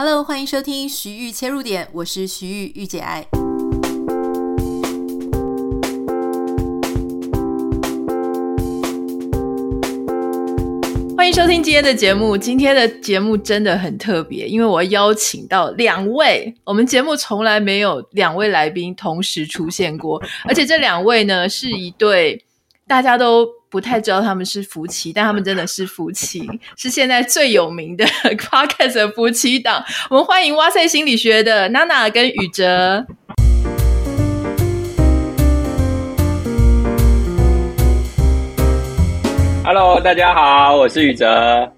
Hello，欢迎收听徐玉切入点，我是徐玉玉姐爱。欢迎收听今天的节目。今天的节目真的很特别，因为我邀请到两位，我们节目从来没有两位来宾同时出现过，而且这两位呢是一对大家都。不太知道他们是夫妻，但他们真的是夫妻，是现在最有名的 Podcast 夫妻档。我们欢迎哇塞心理学的娜娜跟宇哲。Hello，大家好，我是宇哲。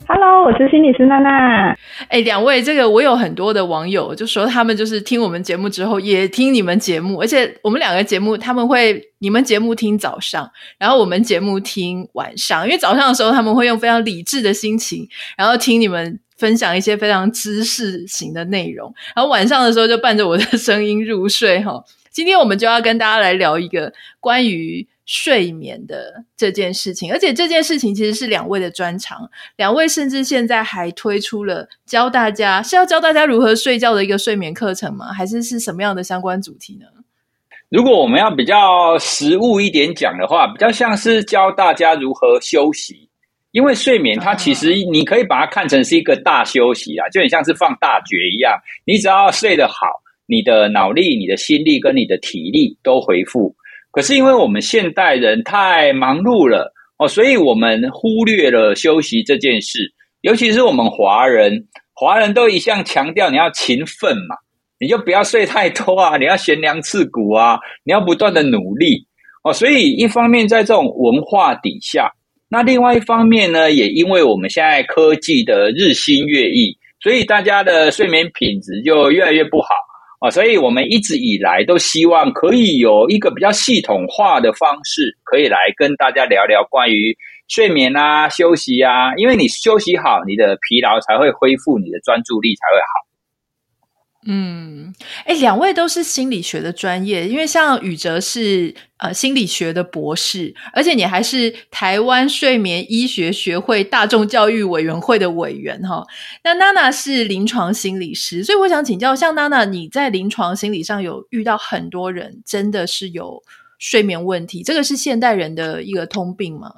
Hello，我是心理师娜娜。哎，两位，这个我有很多的网友就说，他们就是听我们节目之后也听你们节目，而且我们两个节目他们会，你们节目听早上，然后我们节目听晚上，因为早上的时候他们会用非常理智的心情，然后听你们分享一些非常知识型的内容，然后晚上的时候就伴着我的声音入睡哈。今天我们就要跟大家来聊一个关于。睡眠的这件事情，而且这件事情其实是两位的专长，两位甚至现在还推出了教大家，是要教大家如何睡觉的一个睡眠课程吗？还是是什么样的相关主题呢？如果我们要比较实务一点讲的话，比较像是教大家如何休息，因为睡眠它其实你可以把它看成是一个大休息啊，就很像是放大绝一样，你只要睡得好，你的脑力、你的心力跟你的体力都恢复。可是因为我们现代人太忙碌了哦，所以我们忽略了休息这件事。尤其是我们华人，华人都一向强调你要勤奋嘛，你就不要睡太多啊，你要悬梁刺股啊，你要不断的努力哦。所以一方面在这种文化底下，那另外一方面呢，也因为我们现在科技的日新月异，所以大家的睡眠品质就越来越不好。啊，所以我们一直以来都希望可以有一个比较系统化的方式，可以来跟大家聊聊关于睡眠啊、休息啊。因为你休息好，你的疲劳才会恢复，你的专注力才会好。嗯，哎，两位都是心理学的专业，因为像宇哲是呃心理学的博士，而且你还是台湾睡眠医学学会大众教育委员会的委员哈。那娜娜是临床心理师，所以我想请教，像娜娜，你在临床心理上有遇到很多人真的是有睡眠问题，这个是现代人的一个通病吗？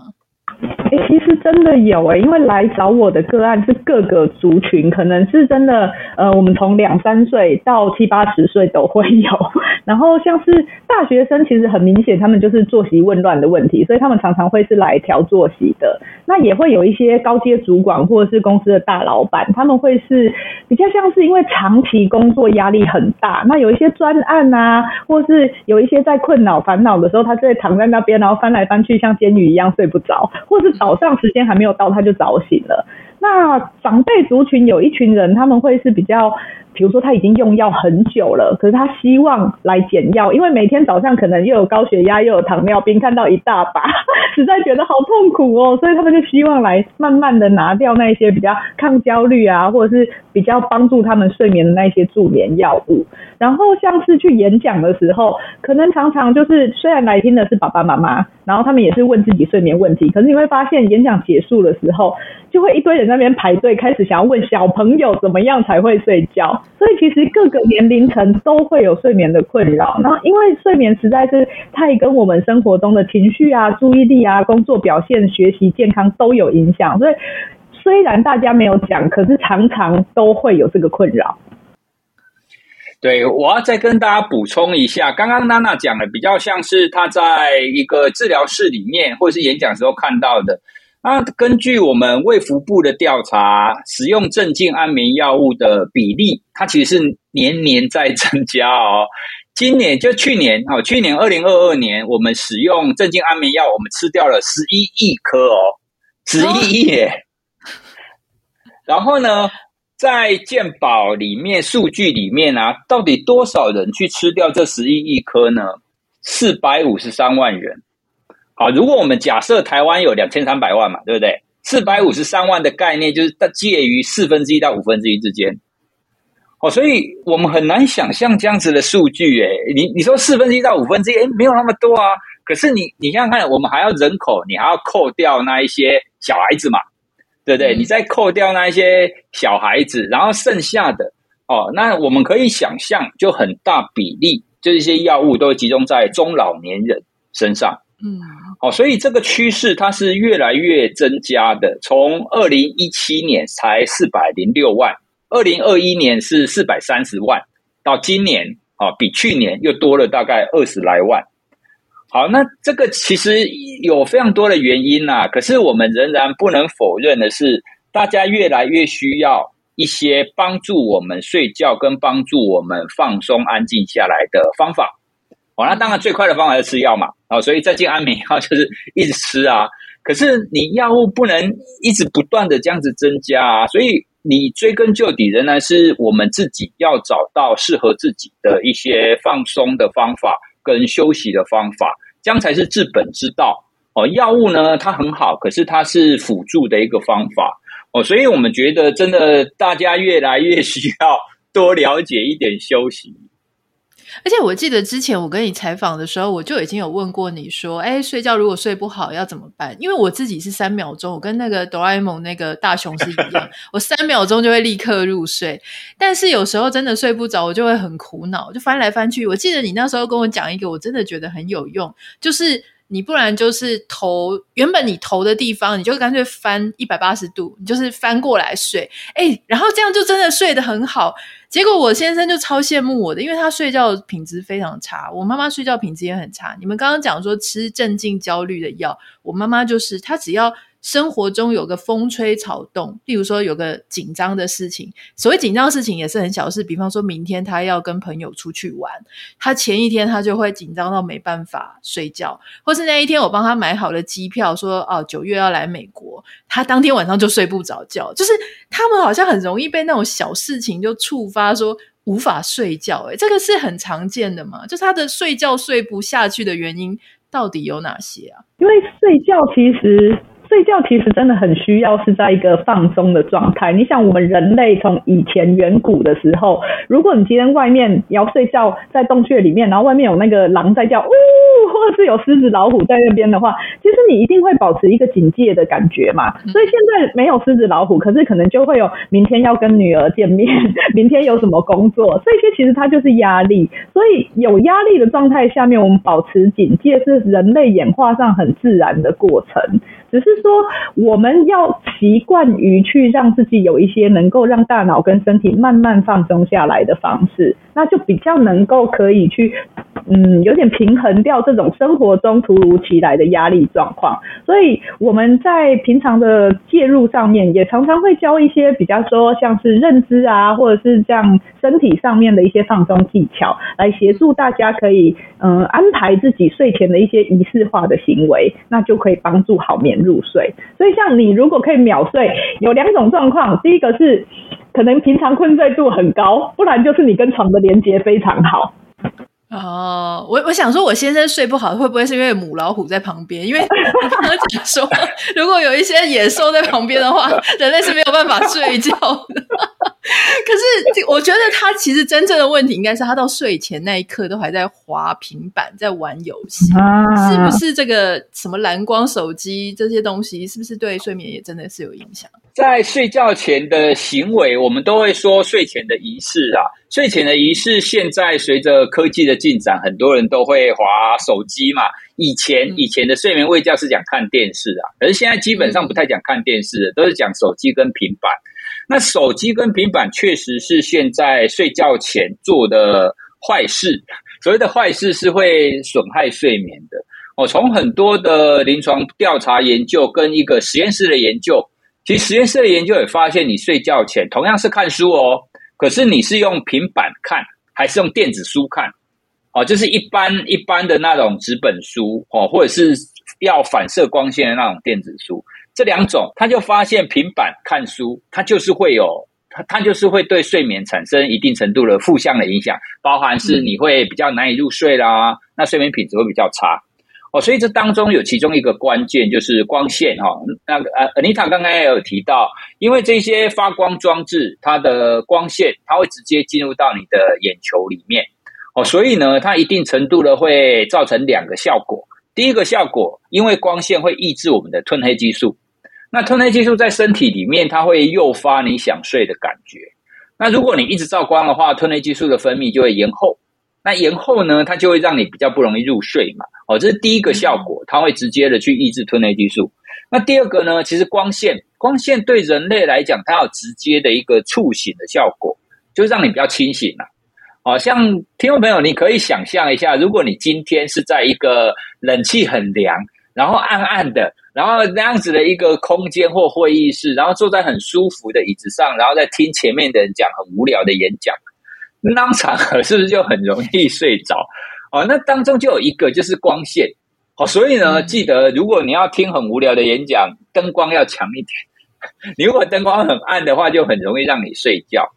其实真的有诶、因为来找我的个案是各个族群，可能是真的，呃，我们从两三岁到七八十岁都会有。然后像是大学生，其实很明显他们就是作息紊乱的问题，所以他们常常会是来调作息的。那也会有一些高阶主管或者是公司的大老板，他们会是比较像是因为长期工作压力很大，那有一些专案啊，或是有一些在困扰烦恼的时候，他就会躺在那边，然后翻来翻去，像监狱一样睡不着，或是。早上时间还没有到，他就早醒了。那长辈族群有一群人，他们会是比较。比如说他已经用药很久了，可是他希望来减药，因为每天早上可能又有高血压又有糖尿病，看到一大把，实在觉得好痛苦哦，所以他们就希望来慢慢的拿掉那些比较抗焦虑啊，或者是比较帮助他们睡眠的那些助眠药物。然后像是去演讲的时候，可能常常就是虽然来听的是爸爸妈妈，然后他们也是问自己睡眠问题，可是你会发现演讲结束的时候，就会一堆人在那边排队，开始想要问小朋友怎么样才会睡觉。所以其实各个年龄层都会有睡眠的困扰，然后因为睡眠实在是太跟我们生活中的情绪啊、注意力啊、工作表现、学习、健康都有影响，所以虽然大家没有讲，可是常常都会有这个困扰。对，我要再跟大家补充一下，刚刚娜娜讲的比较像是她在一个治疗室里面或者是演讲时候看到的。那根据我们卫福部的调查，使用镇静安眠药物的比例，它其实是年年在增加哦。今年就去年哦，去年二零二二年，我们使用镇静安眠药，我们吃掉了十一亿颗哦，十一亿耶。然后呢，在健保里面数据里面啊，到底多少人去吃掉这十一亿颗呢？四百五十三万人。好，如果我们假设台湾有两千三百万嘛，对不对？四百五十三万的概念就是它介于四分之一到五分之一之间。哦，所以我们很难想象这样子的数据。诶，你你说四分之一到五分之一，诶，没有那么多啊。可是你你想想看，我们还要人口，你还要扣掉那一些小孩子嘛，对不对？嗯。你再扣掉那一些小孩子，然后剩下的哦，那我们可以想象，就很大比例，就一些药物都集中在中老年人身上。嗯，哦，所以这个趋势它是越来越增加的。从二零一七年才四百零六万，二零二一年是四百三十万，到今年啊，比去年又多了大概二十来万。好，那这个其实有非常多的原因呐，可是我们仍然不能否认的是，大家越来越需要。一些帮助我们睡觉跟帮助我们放松、安静下来的方法。哦，那当然最快的方法是吃药嘛。哦，所以再进安眠药 就是一直吃啊。可是你药物不能一直不断的这样子增加啊。所以你追根究底，仍然是我们自己要找到适合自己的一些放松的方法跟休息的方法，这样才是治本之道。哦，药物呢，它很好，可是它是辅助的一个方法。哦，所以我们觉得，真的大家越来越需要多了解一点休息。而且我记得之前我跟你采访的时候，我就已经有问过你说：“哎，睡觉如果睡不好要怎么办？”因为我自己是三秒钟，我跟那个哆啦 A 梦那个大雄是一样，我三秒钟就会立刻入睡。但是有时候真的睡不着，我就会很苦恼，就翻来翻去。我记得你那时候跟我讲一个，我真的觉得很有用，就是。你不然就是头，原本你头的地方，你就干脆翻一百八十度，你就是翻过来睡，哎，然后这样就真的睡得很好。结果我先生就超羡慕我的，因为他睡觉品质非常差，我妈妈睡觉品质也很差。你们刚刚讲说吃镇静焦虑的药，我妈妈就是她只要。生活中有个风吹草动，例如说有个紧张的事情，所谓紧张事情也是很小事，比方说明天他要跟朋友出去玩，他前一天他就会紧张到没办法睡觉，或是那一天我帮他买好了机票，说哦九月要来美国，他当天晚上就睡不着觉，就是他们好像很容易被那种小事情就触发，说无法睡觉。诶，这个是很常见的嘛？就是他的睡觉睡不下去的原因到底有哪些啊？因为睡觉其实。睡觉其实真的很需要是在一个放松的状态。你想，我们人类从以前远古的时候，如果你今天外面你要睡觉在洞穴里面，然后外面有那个狼在叫，呜，或者是有狮子、老虎在那边的话，其实你一定会保持一个警戒的感觉嘛。所以现在没有狮子、老虎，可是可能就会有明天要跟女儿见面，明天有什么工作，这些其实它就是压力。所以有压力的状态下面，我们保持警戒是人类演化上很自然的过程。只是说，我们要习惯于去让自己有一些能够让大脑跟身体慢慢放松下来的方式，那就比较能够可以去，嗯，有点平衡掉这种生活中突如其来的压力状况。所以我们在平常的介入上面，也常常会教一些比较说像是认知啊，或者是这样身体上面的一些放松技巧，来协助大家可以，嗯，安排自己睡前的一些仪式化的行为，那就可以帮助好眠入睡，所以像你如果可以秒睡，有两种状况，第一个是可能平常困睡度很高，不然就是你跟床的连接非常好。哦，我我想说，我先生睡不好，会不会是因为母老虎在旁边？因为 我刚刚讲说，如果有一些野兽在旁边的话，人类是没有办法睡觉的。可是，我觉得他其实真正的问题，应该是他到睡前那一刻都还在滑平板，在玩游戏，啊、是不是？这个什么蓝光手机这些东西，是不是对睡眠也真的是有影响？在睡觉前的行为，我们都会说睡前的仪式啊。睡前的仪式，现在随着科技的进展，很多人都会滑手机嘛。以前以前的睡眠卫教是讲看电视啊，可是现在基本上不太讲看电视，都是讲手机跟平板。那手机跟平板确实是现在睡觉前做的坏事。所谓的坏事是会损害睡眠的。我从很多的临床调查研究跟一个实验室的研究。其实实验室的研究也发现，你睡觉前同样是看书哦，可是你是用平板看还是用电子书看？哦，就是一般一般的那种纸本书哦，或者是要反射光线的那种电子书，这两种，他就发现平板看书，它就是会有它它就是会对睡眠产生一定程度的负向的影响，包含是你会比较难以入睡啦，那睡眠品质会比较差。哦，所以这当中有其中一个关键就是光线哈、哦。那个呃，Anita 刚刚也有提到，因为这些发光装置，它的光线它会直接进入到你的眼球里面。哦，所以呢，它一定程度的会造成两个效果。第一个效果，因为光线会抑制我们的褪黑激素，那褪黑激素在身体里面，它会诱发你想睡的感觉。那如果你一直照光的话，褪黑激素的分泌就会延后。那延后呢，它就会让你比较不容易入睡嘛。哦，这是第一个效果，它会直接的去抑制褪黑激素。那第二个呢，其实光线，光线对人类来讲，它有直接的一个促醒的效果，就是让你比较清醒了。好像听众朋友，你可以想象一下，如果你今天是在一个冷气很凉，然后暗暗的，然后那样子的一个空间或会议室，然后坐在很舒服的椅子上，然后再听前面的人讲很无聊的演讲。那场合是不是就很容易睡着？哦，那当中就有一个就是光线，哦，所以呢，记得如果你要听很无聊的演讲，灯光要强一点。你如果灯光很暗的话，就很容易让你睡觉。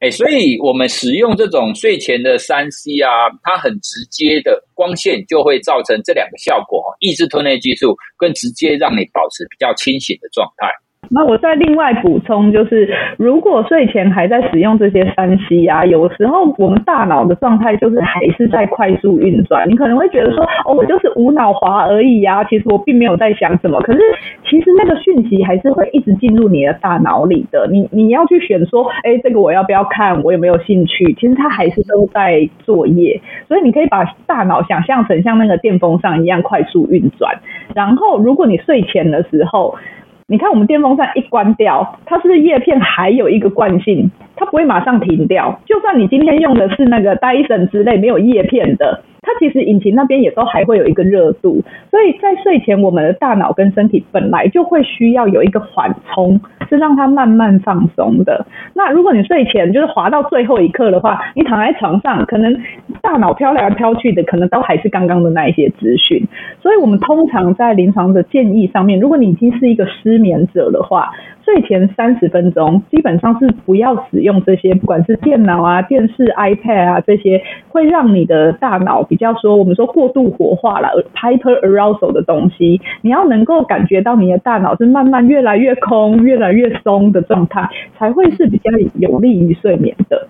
哎，所以我们使用这种睡前的三 C 啊，它很直接的光线就会造成这两个效果，抑制褪黑激素，更直接让你保持比较清醒的状态。那我再另外补充，就是如果睡前还在使用这些三 C 啊，有时候我们大脑的状态就是还是在快速运转。你可能会觉得说，哦，我就是无脑滑而已啊，其实我并没有在想什么。可是其实那个讯息还是会一直进入你的大脑里的。你你要去选说，哎，这个我要不要看？我有没有兴趣？其实它还是都在作业。所以你可以把大脑想象成像那个电风扇一样快速运转。然后如果你睡前的时候，你看，我们电风扇一关掉，它是不是叶片还有一个惯性？它不会马上停掉。就算你今天用的是那个 Dyson 之类没有叶片的。它其实引擎那边也都还会有一个热度，所以在睡前，我们的大脑跟身体本来就会需要有一个缓冲，是让它慢慢放松的。那如果你睡前就是滑到最后一刻的话，你躺在床上，可能大脑飘来飘去的，可能都还是刚刚的那一些资讯。所以我们通常在临床的建议上面，如果你已经是一个失眠者的话，睡前三十分钟基本上是不要使用这些，不管是电脑啊、电视、iPad 啊这些，会让你的大脑比较说我们说过度活化了，hyper arousal 的东西，你要能够感觉到你的大脑是慢慢越来越空、越来越松的状态，才会是比较有利于睡眠的。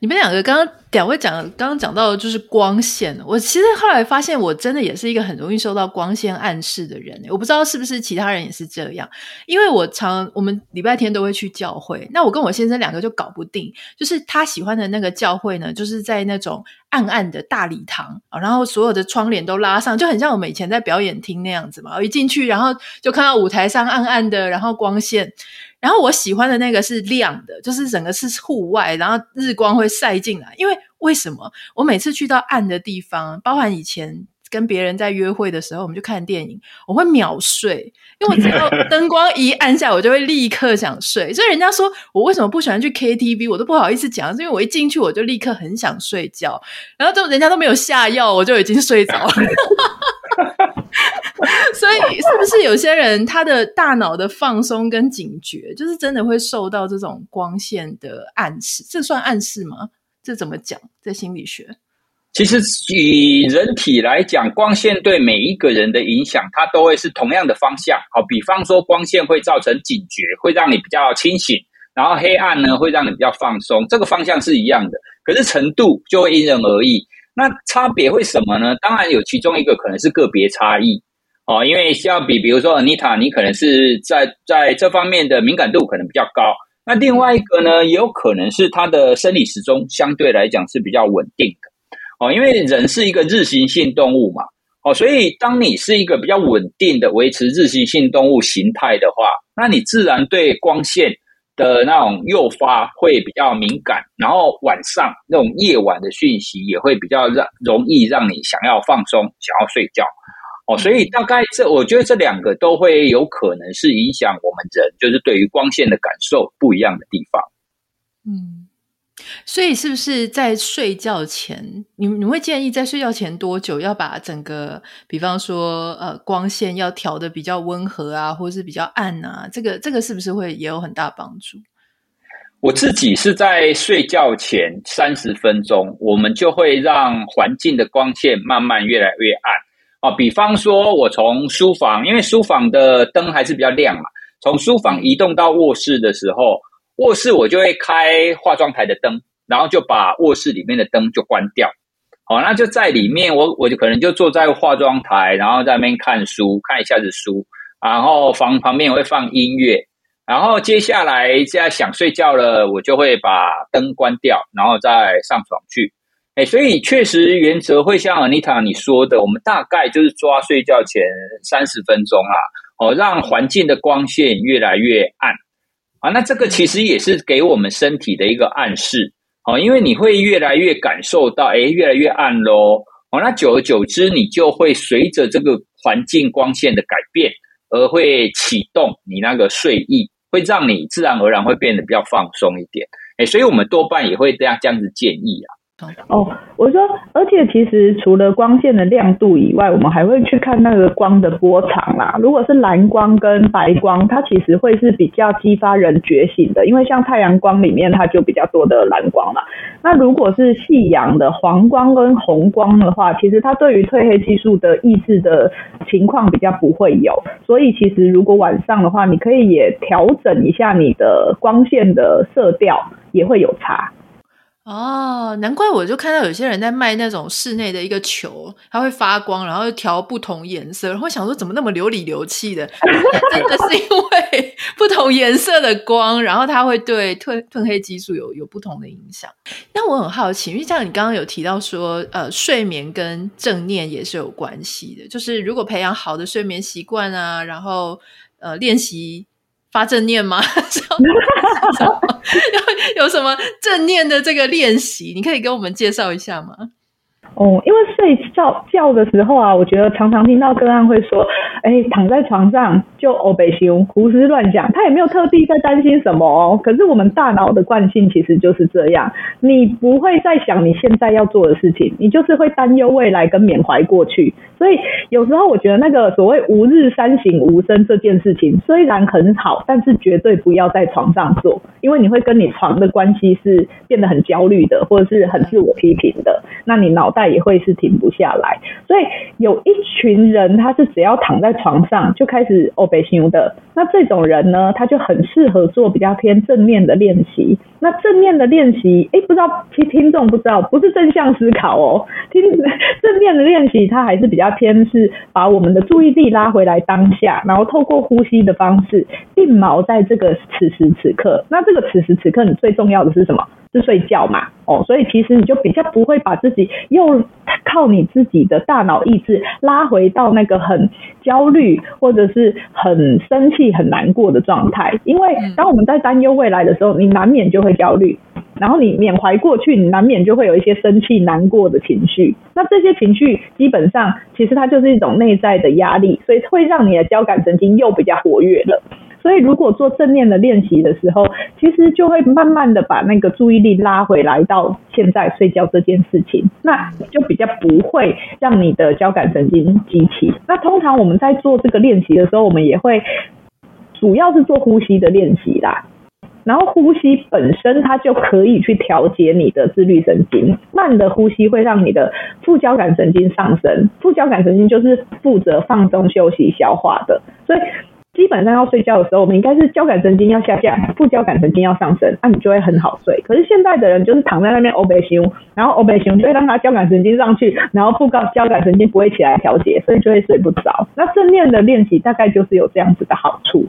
你们两个刚刚两位讲，刚刚讲到的就是光线。我其实后来发现，我真的也是一个很容易受到光线暗示的人。我不知道是不是其他人也是这样，因为我常我们礼拜天都会去教会。那我跟我先生两个就搞不定，就是他喜欢的那个教会呢，就是在那种暗暗的大礼堂，然后所有的窗帘都拉上，就很像我们以前在表演厅那样子嘛。一进去，然后就看到舞台上暗暗的，然后光线。然后我喜欢的那个是亮的，就是整个是户外，然后日光会晒进来。因为为什么我每次去到暗的地方，包含以前跟别人在约会的时候，我们就看电影，我会秒睡，因为我只要 灯光一暗下，我就会立刻想睡。所以人家说我为什么不喜欢去 KTV，我都不好意思讲，是因为我一进去我就立刻很想睡觉，然后就人家都没有下药，我就已经睡着了。所以，是不是有些人他的大脑的放松跟警觉，就是真的会受到这种光线的暗示？这算暗示吗？这怎么讲？在心理学，其实以人体来讲，光线对每一个人的影响，它都会是同样的方向。好，比方说，光线会造成警觉，会让你比较清醒；然后黑暗呢，会让你比较放松。这个方向是一样的，可是程度就会因人而异。那差别会什么呢？当然有其中一个可能是个别差异哦，因为相比，比如说 Anita，你可能是在在这方面的敏感度可能比较高。那另外一个呢，也有可能是他的生理时钟相对来讲是比较稳定的哦，因为人是一个日行性动物嘛，哦，所以当你是一个比较稳定的维持日行性动物形态的话，那你自然对光线的那种诱发会比较敏感，然后晚上那种夜晚的讯息也会比较让容易让你想要放松、想要睡觉哦。所以大概这，我觉得这两个都会有可能是影响我们人，就是对于光线的感受不一样的地方。嗯，所以是不是在睡觉前，你你会建议在睡觉前多久要把整个，比方说呃光线要调得比较温和啊，或者是比较暗啊？这个这个是不是会也有很大帮助？我自己是在睡觉前三十分钟，我们就会让环境的光线慢慢越来越暗啊。比方说，我从书房，因为书房的灯还是比较亮嘛，从书房移动到卧室的时候。卧室我就会开化妆台的灯，然后就把卧室里面的灯就关掉。好，那就在里面，我我就可能就坐在化妆台，然后在那边看书，看一下子书，然后房旁边也会放音乐，然后接下来现在想睡觉了，我就会把灯关掉，然后再上床去。哎，所以确实原则会像 Anita 你说的，我们大概就是抓睡觉前三十分钟啊，哦，让环境的光线越来越暗啊。那这个其实也是给我们身体的一个暗示哦，因为你会越来越感受到，哎，越来越暗喽。哦，那久而久之，你就会随着这个环境光线的改变，而会启动你那个睡意。会让你自然而然会变得比较放松一点，哎，所以我们多半也会这样这样子建议啊。哦，我说，而且其实除了光线的亮度以外，我们还会去看那个光的波长啦。如果是蓝光跟白光，它其实会是比较激发人觉醒的，因为像太阳光里面它就比较多的蓝光嘛。那如果是夕阳的黄光跟红光的话，其实它对于褪黑激素的抑制的情况比较不会有。所以其实如果晚上的话，你可以也调整一下你的光线的色调，也会有差。哦，难怪我就看到有些人在卖那种室内的一个球，它会发光，然后调不同颜色，然后想说怎么那么流里流气的？真的是因为 不同颜色的光，然后它会对褪褪黑激素有有不同的影响。那我很好奇，因为像你刚刚有提到说，呃，睡眠跟正念也是有关系的，就是如果培养好的睡眠习惯啊，然后呃练习。发正念吗？有有什么正念的这个练习？你可以给我们介绍一下吗？哦，因为睡觉觉的时候啊，我觉得常常听到个案会说，哎，躺在床上就欧北熊胡思乱想，他也没有特地在担心什么哦。可是我们大脑的惯性其实就是这样，你不会再想你现在要做的事情，你就是会担忧未来跟缅怀过去。所以有时候我觉得那个所谓吾日三省吾身这件事情虽然很好，但是绝对不要在床上做，因为你会跟你床的关系是变得很焦虑的，或者是很自我批评的，那你脑袋也会是停不下来。所以有一群人，他是只要躺在在床上就开始欧北修的，那这种人呢，他就很适合做比较偏正面的练习。那正面的练习，诶，不知道听听众不知道，不是正向思考哦，听正面的练习，它还是比较偏是把我们的注意力拉回来当下，然后透过呼吸的方式定锚在这个此时此刻。那这个此时此刻，你最重要的是什么？睡觉嘛？哦，所以其实你就比较不会把自己又靠你自己的大脑意志拉回到那个很焦虑或者是很生气、很难过的状态。因为当我们在担忧未来的时候，你难免就会焦虑，然后你缅怀过去，你难免就会有一些生气、难过的情绪。那这些情绪基本上其实它就是一种内在的压力，所以会让你的交感神经又比较活跃了。所以，如果做正念的练习的时候，其实就会慢慢的把那个注意力拉回来到现在睡觉这件事情，那就比较不会让你的交感神经激起。那通常我们在做这个练习的时候，我们也会主要是做呼吸的练习啦。然后呼吸本身它就可以去调节你的自律神经，慢的呼吸会让你的副交感神经上升。副交感神经就是负责放松、休息、消化的，所以。基本上要睡觉的时候，我们应该是交感神经要下降，副交感神经要上升，那、你就会很好睡。可是现在的人就是躺在那边欧北熊，然后欧北熊就会让他交感神经上去，然后副交感神经不会起来调节，所以就会睡不着。那正念的练习大概就是有这样子的好处。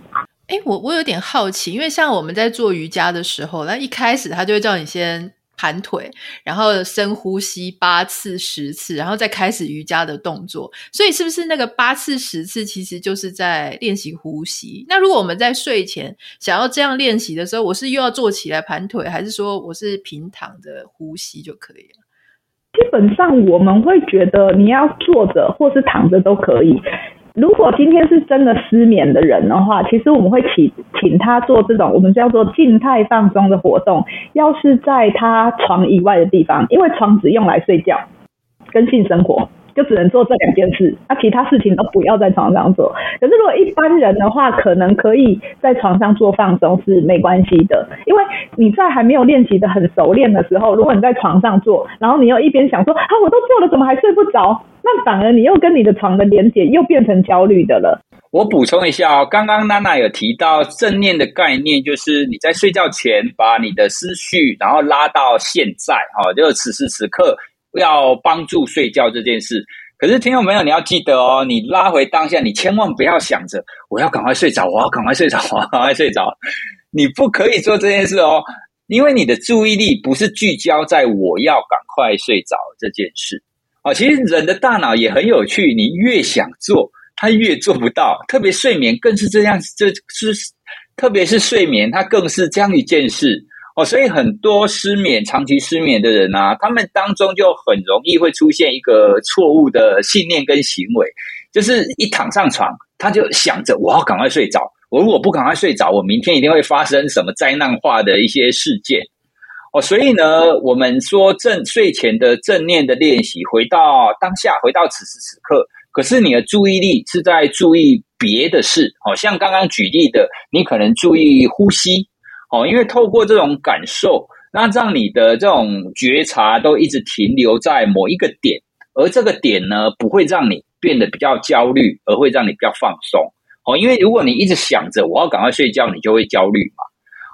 哎，我我有点好奇，因为像我们在做瑜伽的时候，那一开始他就会叫你先。盘腿，然后深呼吸八次、十次，然后再开始瑜伽的动作。所以，是不是那个八次、十次，其实就是在练习呼吸？那如果我们在睡前想要这样练习的时候，我是又要坐起来盘腿，还是说我是平躺着呼吸就可以了？基本上我们会觉得你要坐着或是躺着都可以。如果今天是真的失眠的人的话，其实我们会请请他做这种我们叫做静态放松的活动。要是在他床以外的地方，因为床只用来睡觉跟性生活，就只能做这两件事，那其他事情都不要在床上做。可是如果一般人的话，可能可以在床上做放松是没关系的，因为你在还没有练习得很熟练的时候，如果你在床上做，然后你又一边想说啊，我都做了，怎么还睡不着？那反而你又跟你的床的连接又变成焦虑的了。我补充一下哦，刚刚娜娜有提到正念的概念，就是你在睡觉前把你的思绪然后拉到现在，哈，就此时此刻要帮助睡觉这件事。可是听众朋友，你要记得哦，你拉回当下，你千万不要想着我要赶快睡着，我要赶快睡着，我要赶快睡着。你不可以做这件事哦，因为你的注意力不是聚焦在我要赶快睡着这件事。哦，其实人的大脑也很有趣，你越想做，它越做不到。特别睡眠更是这样，这是特别是睡眠，它更是这样一件事。哦，所以很多失眠、长期失眠的人啊，他们当中就很容易会出现一个错误的信念跟行为，就是一躺上床，他就想着我要赶快睡着，我如果不赶快睡着，我明天一定会发生什么灾难化的一些事件。哦，所以呢，我们说正睡前的正念的练习，回到当下，回到此时此刻，可是你的注意力是在注意别的事，好像刚刚举例的，你可能注意呼吸。哦，因为透过这种感受，那让你的这种觉察都一直停留在某一个点，而这个点呢，不会让你变得比较焦虑，而会让你比较放松。哦，因为如果你一直想着我要赶快睡觉，你就会焦虑嘛。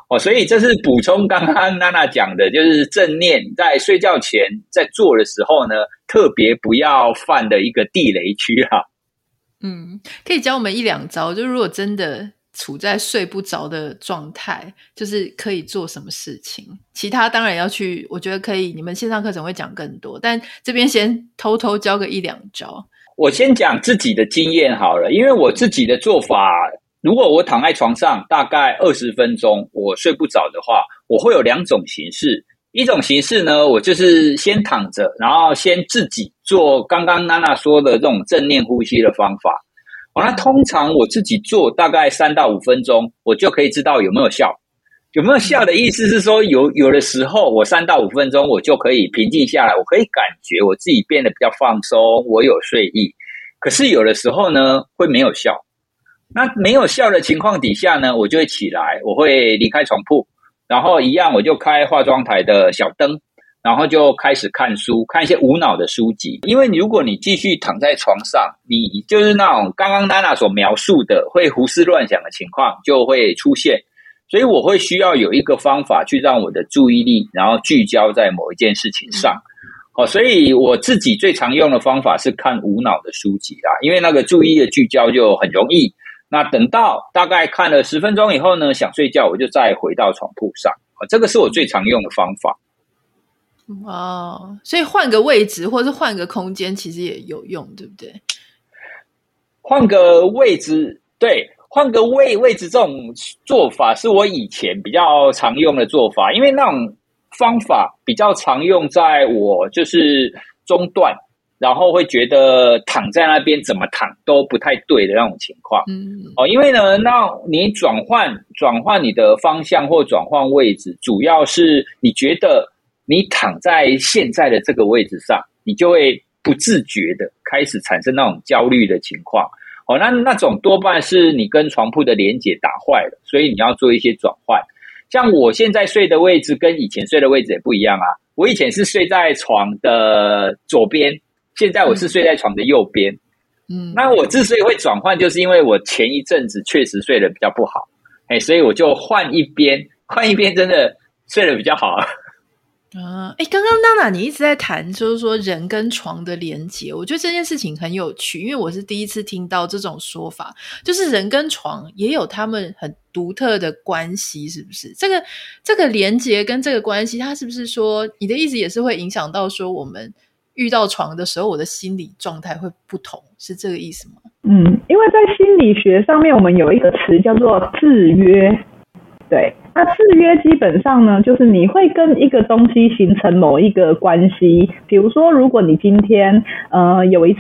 哦，所以这是补充刚刚娜娜讲的，就是正念在睡觉前在做的时候呢，特别不要犯的一个地雷区哈。嗯，可以教我们一两招，就如果真的。处在睡不着的状态，就是可以做什么事情？其他当然要去，我觉得可以。你们线上课程会讲更多，但这边先偷偷教个一两招。我先讲自己的经验好了，因为我自己的做法，如果我躺在床上大概二十分钟，我睡不着的话，我会有两种形式。一种形式呢，我就是先躺着，然后先自己做刚刚娜娜说的这种正念呼吸的方法。哦，那通常我自己做大概三到五分钟，我就可以知道有没有效。有没有效的意思是说，有有的时候我三到五分钟我就可以平静下来，我可以感觉我自己变得比较放松，我有睡意。可是有的时候呢，会没有效。那没有效的情况底下呢，我就会起来，我会离开床铺，然后一样我就开化妆台的小灯。然后就开始看书，看一些无脑的书籍。因为如果你继续躺在床上，你就是那种刚刚娜娜所描述的会胡思乱想的情况就会出现。所以我会需要有一个方法去让我的注意力，然后聚焦在某一件事情上。哦，所以我自己最常用的方法是看无脑的书籍啦，因为那个注意力的聚焦就很容易。那等到大概看了十分钟以后呢，想睡觉，我就再回到床铺上。这个是我最常用的方法。哦，所以换个位置或者是换个空间，其实也有用，对不对？换个位置，对，换个位位置，这种做法是我以前比较常用的做法，因为那种方法比较常用在我就是中断，然后会觉得躺在那边怎么躺都不太对的那种情况。嗯，哦，因为呢，那你转换转换你的方向或转换位置，主要是你觉得。你躺在现在的这个位置上，你就会不自觉的开始产生那种焦虑的情况。哦，那那种多半是你跟床铺的连接打坏了，所以你要做一些转换。像我现在睡的位置跟以前睡的位置也不一样啊。我以前是睡在床的左边，现在我是睡在床的右边。嗯，那我之所以会转换，就是因为我前一阵子确实睡得比较不好，哎，所以我就换一边，换一边真的睡得比较好。啊，哎，刚刚娜娜你一直在谈，就是说人跟床的连接，我觉得这件事情很有趣，因为我是第一次听到这种说法，就是人跟床也有他们很独特的关系，是不是？这个这个连接跟这个关系，它是不是说你的意思也是会影响到说我们遇到床的时候，我的心理状态会不同，是这个意思吗？嗯，因为在心理学上面，我们有一个词叫做制约，对。那制约基本上呢，就是你会跟一个东西形成某一个关系。比如说，如果你今天呃有一次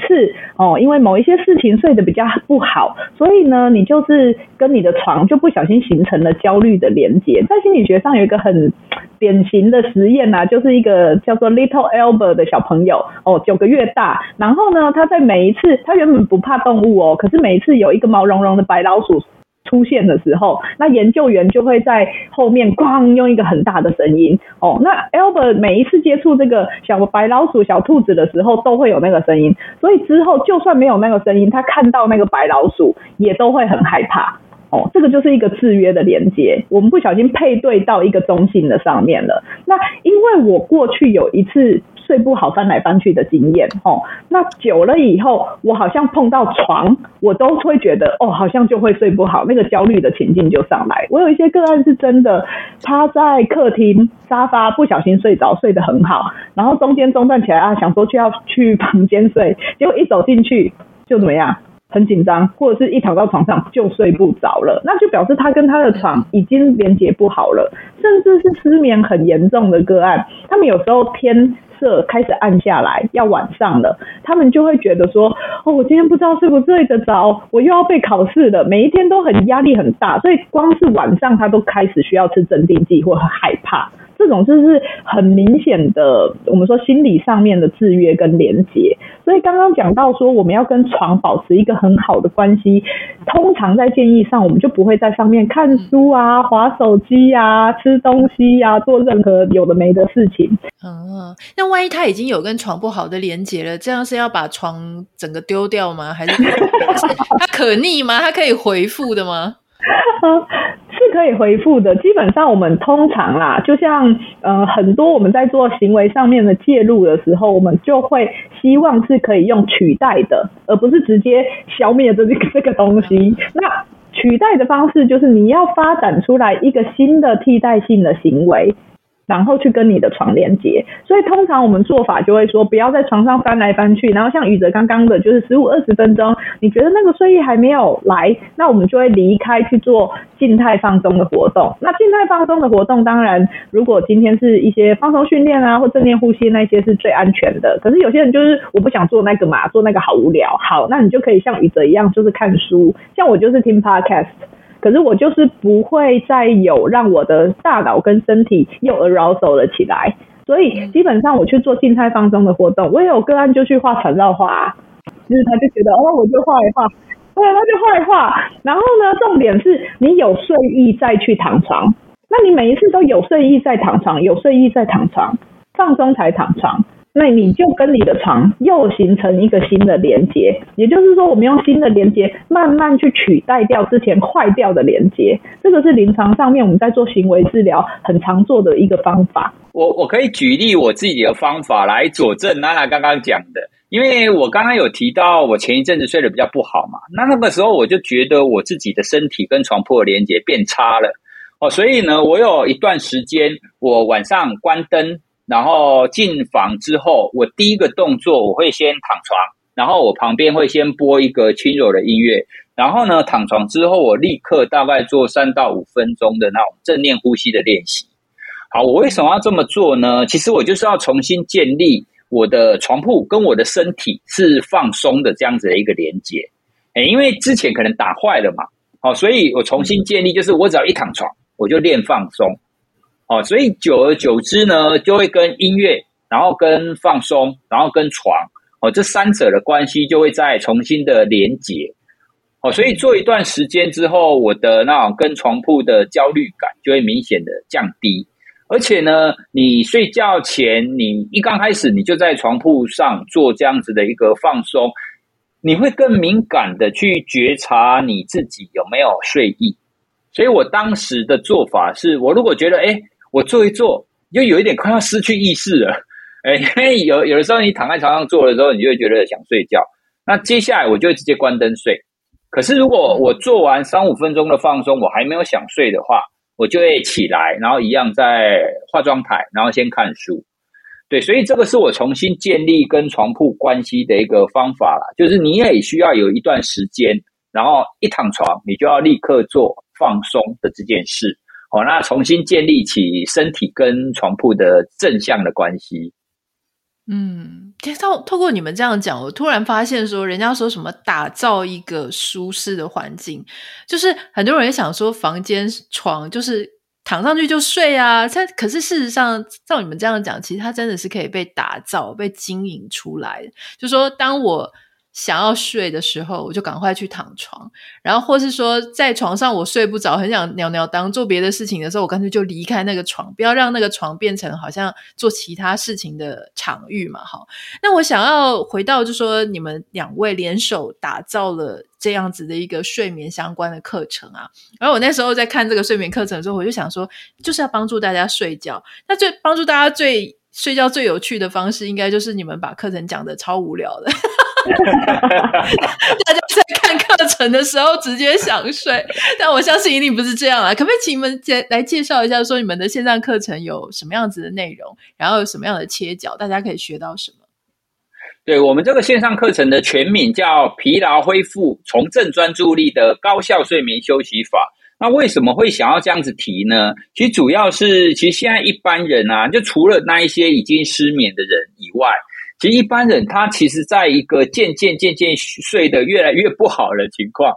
哦，因为某一些事情睡得比较不好，所以呢，你就是跟你的床就不小心形成了焦虑的连接。在心理学上有一个很典型的实验呐、啊，就是一个叫做 Little Albert 的小朋友哦，九个月大，然后呢，他在每一次他原本不怕动物哦，可是每一次有一个毛茸茸的白老鼠。出现的时候，那研究员就会在后面咣用一个很大的声音哦。那 Albert 每一次接触这个小白老鼠、小兔子的时候，都会有那个声音。所以之后就算没有那个声音，他看到那个白老鼠也都会很害怕哦。这个就是一个制约的连接，我们不小心配对到一个中性的上面了。那因为我过去有一次睡不好、翻来翻去的经验哦。那久了以后，我好像碰到床，我都会觉得哦，好像就会睡不好，那个焦虑的情境就上来。我有一些个案是真的，他在客厅沙发不小心睡着，睡得很好，然后中间中断起来啊，想说去要去房间睡，结果一走进去就怎么样？很紧张，或者是一躺到床上就睡不着了，那就表示他跟他的床已经连接不好了，甚至是失眠很严重的个案，他们有时候偏色开始暗下来，要晚上了，他们就会觉得说，哦，我今天不知道睡不睡得着，我又要被考试了，每一天都很压力很大，所以光是晚上他都开始需要吃镇定剂或很害怕。这种就是很明显的，我们说心理上面的制约跟连结。所以刚刚讲到说，我们要跟床保持一个很好的关系，通常在建议上，我们就不会在上面看书啊、划手机啊、吃东西啊、做任何有的没的事情。嗯，那万一他已经有跟床不好的连接了，这样是要把床整个丢掉吗？还是 他可逆吗？他可以回复的吗？是可以回复的。基本上我们通常啦，就像呃很多我们在做行为上面的介入的时候，我们就会希望是可以用取代的，而不是直接消灭这个这个东西。那取代的方式就是你要发展出来一个新的替代性的行为。然后去跟你的床连接，所以通常我们做法就会说，不要在床上翻来翻去。然后像宇哲刚刚的，就是十五二十分钟，你觉得那个睡意还没有来，那我们就会离开去做静态放松的活动。那静态放松的活动，当然如果今天是一些放松训练啊，或正念呼吸那些是最安全的。可是有些人就是我不想做那个嘛，做那个好无聊。好，那你就可以像宇哲一样，就是看书。像我就是听 podcast。可是我就是不会再有让我的大脑跟身体又 arousal 了起来，所以基本上我去做静态放松的活动，我也有个案就去画缠绕画，就是他就觉得哦，我就画一画，对，他就画一画。然后呢，重点是你有睡意再去躺床，那你每一次都有睡意再躺床，有睡意再躺床，放松才躺床。那你就跟你的床又形成一个新的连接，也就是说，我们用新的连接慢慢去取代掉之前坏掉的连接。这个是临床上面我们在做行为治疗很常做的一个方法。我我可以举例我自己的方法来佐证娜娜刚刚讲的，因为我刚刚有提到我前一阵子睡得比较不好嘛，那那个时候我就觉得我自己的身体跟床铺的连接变差了哦，所以呢，我有一段时间我晚上关灯。然后进房之后，我第一个动作我会先躺床，然后我旁边会先播一个轻柔的音乐，然后呢，躺床之后我立刻大概做三到五分钟的那种正念呼吸的练习。好，我为什么要这么做呢？其实我就是要重新建立我的床铺跟我的身体是放松的这样子的一个连接。诶，因为之前可能打坏了嘛，好，所以我重新建立，就是我只要一躺床，我就练放松。哦，所以久而久之呢，就会跟音乐，然后跟放松，然后跟床，哦，这三者的关系就会再重新的连结。哦，所以做一段时间之后，我的那种跟床铺的焦虑感就会明显的降低。而且呢，你睡觉前，你一刚开始你就在床铺上做这样子的一个放松，你会更敏感的去觉察你自己有没有睡意。所以我当时的做法是，我如果觉得，哎。我做一做，就有一点快要失去意识了，哎，因为有有的时候你躺在床上做的时候，你就会觉得想睡觉。那接下来我就会直接关灯睡。可是如果我做完三五分钟的放松，我还没有想睡的话，我就会起来，然后一样在化妆台，然后先看书。对，所以这个是我重新建立跟床铺关系的一个方法啦，就是你也需要有一段时间，然后一躺床，你就要立刻做放松的这件事。哦，那重新建立起身体跟床铺的正向的关系。嗯，透透过你们这样讲，我突然发现说，人家说什么打造一个舒适的环境，就是很多人想说房间床就是躺上去就睡啊，但可是事实上，照你们这样讲，其实它真的是可以被打造、被经营出来。就说当我。想要睡的时候，我就赶快去躺床，然后或是说在床上我睡不着，很想尿尿当做别的事情的时候，我干脆就离开那个床，不要让那个床变成好像做其他事情的场域嘛。好，那我想要回到，就说你们两位联手打造了这样子的一个睡眠相关的课程啊。然后我那时候在看这个睡眠课程的时候，我就想说，就是要帮助大家睡觉。那最帮助大家最睡觉最有趣的方式，应该就是你们把课程讲的超无聊的。大家在看课程的时候直接想睡，但我相信一定不是这样啊！可不可以请你们介来介绍一下，说你们的线上课程有什么样子的内容，然后有什么样的切角，大家可以学到什么？对，我们这个线上课程的全名叫“疲劳恢复，重振专注力的高效睡眠休息法”。那为什么会想要这样子提呢？其实主要是，其实现在一般人啊，就除了那一些已经失眠的人以外。一般人他其实在一个渐渐渐渐睡得越来越不好的情况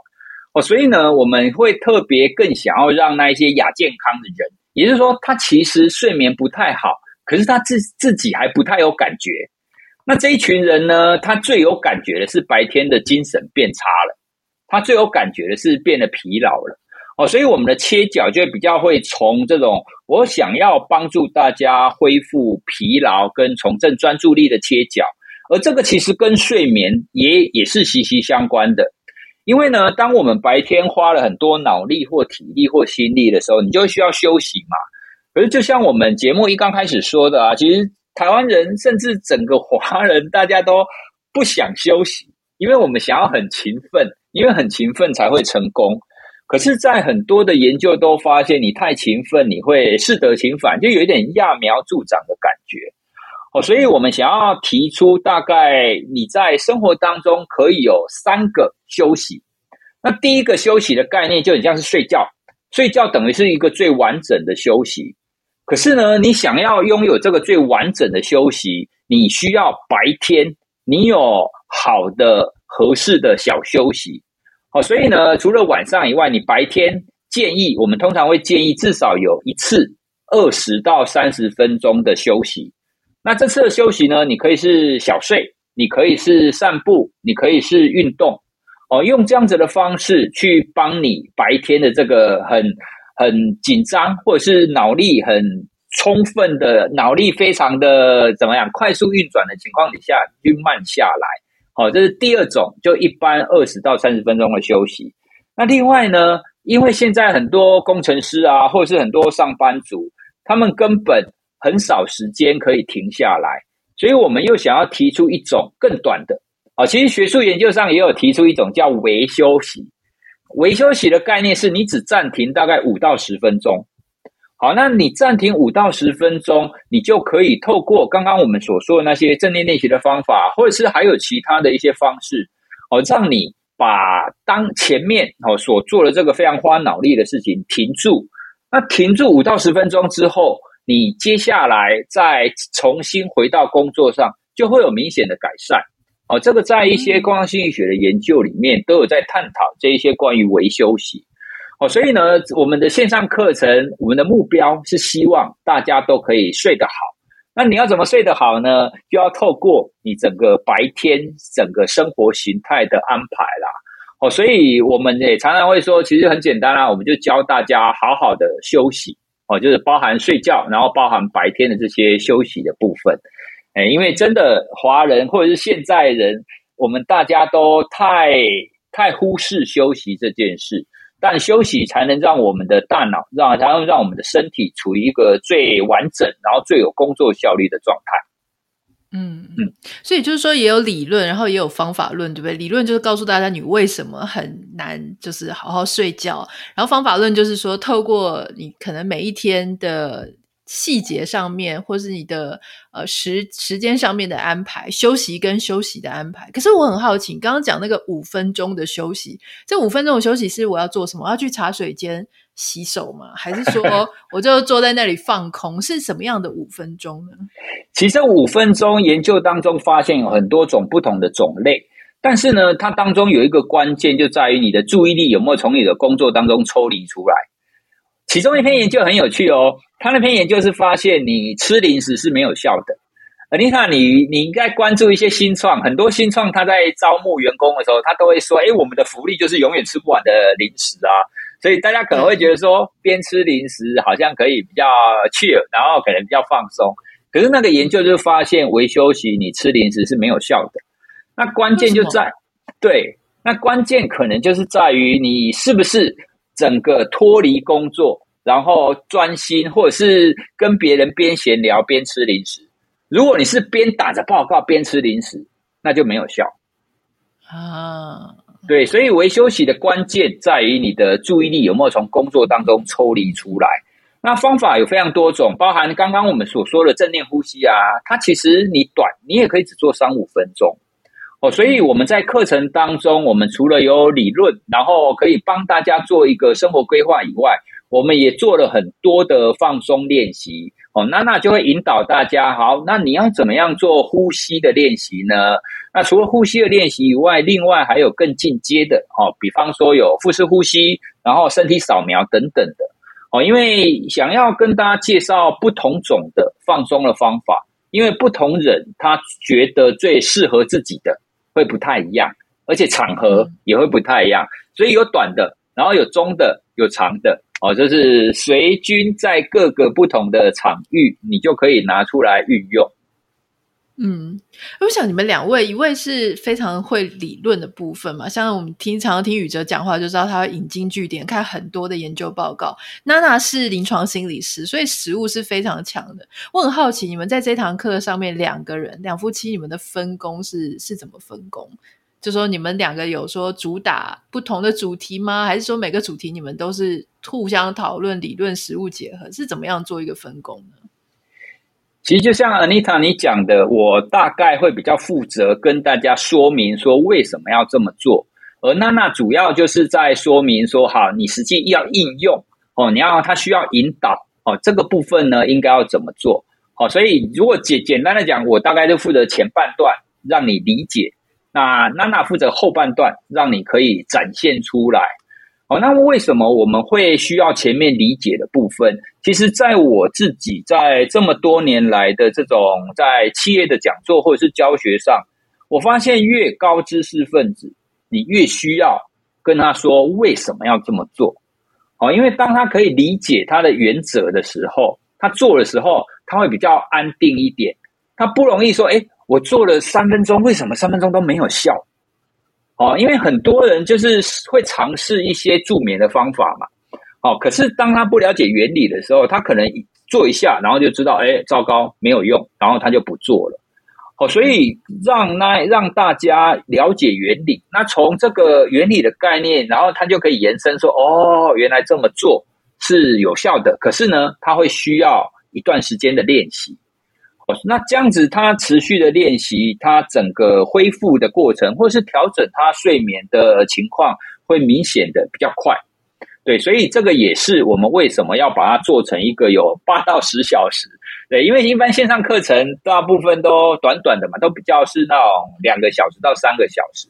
哦，所以呢，我们会特别更想要让那一些亚健康的人，也就是说，他其实睡眠不太好，可是他自自己还不太有感觉。那这一群人呢，他最有感觉的是白天的精神变差了，他最有感觉的是变得疲劳了。哦，所以我们的切角就比较会从这种我想要帮助大家恢复疲劳跟重振专注力的切角，而这个其实跟睡眠也也是息息相关的。因为呢，当我们白天花了很多脑力或体力或心力的时候，你就需要休息嘛。可是就像我们节目一刚开始说的啊，其实台湾人甚至整个华人大家都不想休息，因为我们想要很勤奋，因为很勤奋才会成功。可是，在很多的研究都发现，你太勤奋，你会适得其反，就有一点揠苗助长的感觉。哦，所以我们想要提出，大概你在生活当中可以有三个休息。那第一个休息的概念就很像是睡觉，睡觉等于是一个最完整的休息。可是呢，你想要拥有这个最完整的休息，你需要白天你有好的合适的小休息。好，所以呢，除了晚上以外，你白天建议我们通常会建议至少有一次二十到三十分钟的休息。那这次的休息呢，你可以是小睡，你可以是散步，你可以是运动。哦，用这样子的方式去帮你白天的这个很很紧张，或者是脑力很充分的脑力非常的怎么样快速运转的情况底下，去慢下来。好，这是第二种，就一般二十到三十分钟的休息。那另外呢，因为现在很多工程师啊，或者是很多上班族，他们根本很少时间可以停下来，所以我们又想要提出一种更短的。啊，其实学术研究上也有提出一种叫微休息。微休息的概念是你只暂停大概五到十分钟。好，那你暂停五到十分钟，你就可以透过刚刚我们所说的那些正念练习的方法，或者是还有其他的一些方式，哦，让你把当前面哦所做的这个非常花脑力的事情停住。那停住五到十分钟之后，你接下来再重新回到工作上，就会有明显的改善。哦，这个在一些工商心理学的研究里面都有在探讨这一些关于微休息。哦，所以呢，我们的线上课程，我们的目标是希望大家都可以睡得好。那你要怎么睡得好呢？就要透过你整个白天整个生活形态的安排啦。哦，所以我们也常常会说，其实很简单啦，我们就教大家好好的休息。哦，就是包含睡觉，然后包含白天的这些休息的部分。哎，因为真的华人或者是现在人，我们大家都太太忽视休息这件事。但休息才能让我们的大脑，让才能让我们的身体处于一个最完整，然后最有工作效率的状态。嗯嗯，所以就是说，也有理论，然后也有方法论，对不对？理论就是告诉大家你为什么很难，就是好好睡觉。然后方法论就是说，透过你可能每一天的。细节上面，或是你的呃时时间上面的安排，休息跟休息的安排。可是我很好奇，刚刚讲那个五分钟的休息，这五分钟的休息是我要做什么？我要去茶水间洗手吗？还是说 我就坐在那里放空？是什么样的五分钟呢？其实五分钟研究当中发现有很多种不同的种类，但是呢，它当中有一个关键就在于你的注意力有没有从你的工作当中抽离出来。其中一篇研究很有趣哦，他那篇研究是发现你吃零食是没有效的。呃，你看你你应该关注一些新创，很多新创他在招募员工的时候，他都会说，诶，我们的福利就是永远吃不完的零食啊。所以大家可能会觉得说，边吃零食好像可以比较 chill，然后可能比较放松。可是那个研究就发现，微休息你吃零食是没有效的。那关键就在，对，那关键可能就是在于你是不是。整个脱离工作，然后专心，或者是跟别人边闲聊边吃零食。如果你是边打着报告边吃零食，那就没有效啊。对，所以微休息的关键在于你的注意力有没有从工作当中抽离出来。那方法有非常多种，包含刚刚我们所说的正念呼吸啊，它其实你短，你也可以只做三五分钟哦。所以我们在课程当中，我们除了有理论，然后可以帮大家做一个生活规划以外，我们也做了很多的放松练习哦。娜娜就会引导大家，好，那你要怎么样做呼吸的练习呢？那除了呼吸的练习以外，另外还有更进阶的哦，比方说有腹式呼吸，然后身体扫描等等的。哦，因为想要跟大家介绍不同种的放松的方法，因为不同人他觉得最适合自己的会不太一样，而且场合也会不太一样，所以有短的，然后有中的，有长的，哦，就是随军在各个不同的场域，你就可以拿出来运用。嗯，我想你们两位，一位是非常会理论的部分嘛，像我们听常常听宇哲讲话，就知道他会引经据典，看很多的研究报告。娜娜是临床心理师，所以实务是非常强的。我很好奇，你们在这堂课上面，两个人两夫妻，你们的分工是是怎么分工？就说你们两个有说主打不同的主题吗？还是说每个主题你们都是互相讨论、理论实务结合，是怎么样做一个分工呢？其实就像 Anita 你讲的，我大概会比较负责跟大家说明说为什么要这么做，而娜娜主要就是在说明说，好，你实际要应用哦，你要他需要引导哦，这个部分呢应该要怎么做？好，所以如果简简单的讲，我大概就负责前半段让你理解，那娜娜负责后半段让你可以展现出来。哦，那么为什么我们会需要前面理解的部分？其实，在我自己在这么多年来的这种在企业的讲座或者是教学上，我发现越高知识分子，你越需要跟他说为什么要这么做。哦，因为当他可以理解他的原则的时候，他做的时候他会比较安定一点，他不容易说，哎，我做了三分钟，为什么三分钟都没有效？哦，因为很多人就是会尝试一些助眠的方法嘛，哦，可是当他不了解原理的时候，他可能做一下，然后就知道，哎，糟糕，没有用，然后他就不做了。哦，所以让那让大家了解原理，那从这个原理的概念，然后他就可以延伸说，哦，原来这么做是有效的，可是呢，他会需要一段时间的练习。那这样子，他持续的练习，他整个恢复的过程，或是调整他睡眠的情况，会明显的比较快。对，所以这个也是我们为什么要把它做成一个有八到十小时。对，因为一般线上课程大部分都短短的嘛，都比较是那种两个小时到三个小时。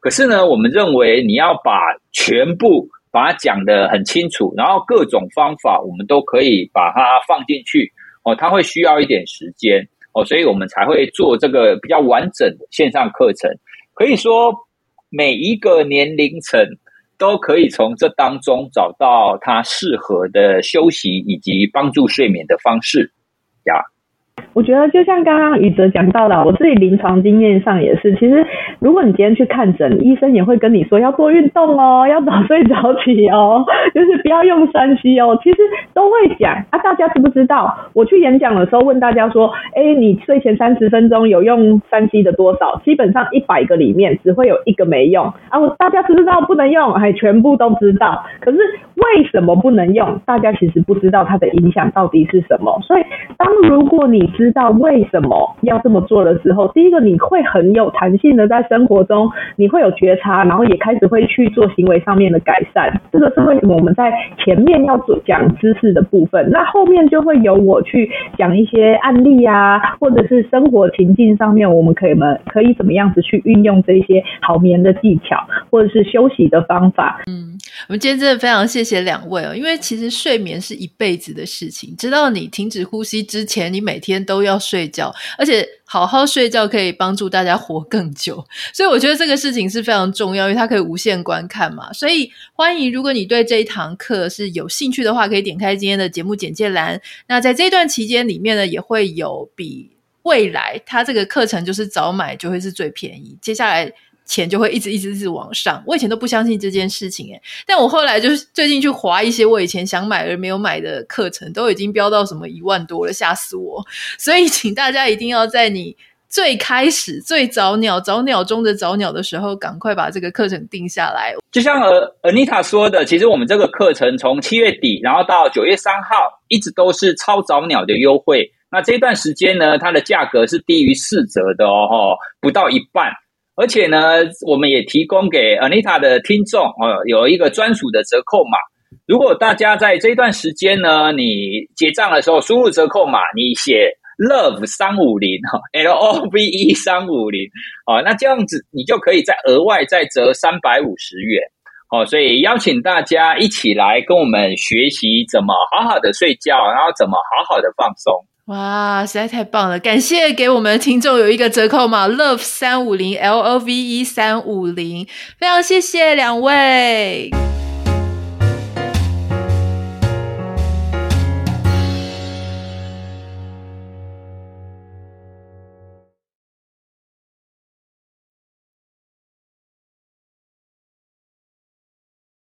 可是呢，我们认为你要把全部把它讲得很清楚，然后各种方法我们都可以把它放进去。哦，他会需要一点时间哦，所以我们才会做这个比较完整的线上课程。可以说，每一个年龄层都可以从这当中找到他适合的休息以及帮助睡眠的方式呀。我觉得就像刚刚宇哲讲到的，我自己临床经验上也是。其实，如果你今天去看诊，医生也会跟你说要做运动哦，要早睡早起哦，就是不要用三 C 哦。其实都会讲啊，大家知不知道？我去演讲的时候问大家说，哎，你睡前三十分钟有用三 C 的多少？基本上一百个里面只会有一个没用啊。我大家知不知道不能用？还全部都知道。可是为什么不能用？大家其实不知道它的影响到底是什么。所以，当如果你知知道为什么要这么做的时候，第一个你会很有弹性的在生活中，你会有觉察，然后也开始会去做行为上面的改善。这个是为什么我们在前面要做讲知识的部分，那后面就会由我去讲一些案例啊，或者是生活情境上面，我们可以们可以怎么样子去运用这些好眠的技巧，或者是休息的方法。嗯，我们今天真的非常谢谢两位哦，因为其实睡眠是一辈子的事情，直到你停止呼吸之前，你每天都。都要睡觉，而且好好睡觉可以帮助大家活更久，所以我觉得这个事情是非常重要，因为它可以无限观看嘛。所以欢迎，如果你对这一堂课是有兴趣的话，可以点开今天的节目简介栏。那在这段期间里面呢，也会有比未来它这个课程就是早买就会是最便宜，接下来钱就会一直一直一直往上。我以前都不相信这件事情诶，但我后来就是最近去划一些我以前想买而没有买的课程，都已经飙到什么一万多了，吓死我！所以请大家一定要在你最开始最早鸟早鸟中的早鸟的时候，赶快把这个课程定下来。就像呃 Anita 说的，其实我们这个课程从七月底，然后到九月三号，一直都是超早鸟的优惠。那这段时间呢，它的价格是低于四折的哦，不到一半。而且呢，我们也提供给 Anita 的听众哦，有一个专属的折扣码。如果大家在这段时间呢，你结账的时候输入折扣码，你写 Love 三五零哈，L O V E 三五零哦，那这样子你就可以再额外再折三百五十元哦。所以邀请大家一起来跟我们学习怎么好好的睡觉，然后怎么好好的放松。哇，实在太棒了！感谢给我们听众有一个折扣码，Love 三五零，L O V E 三五零，非常谢谢两位。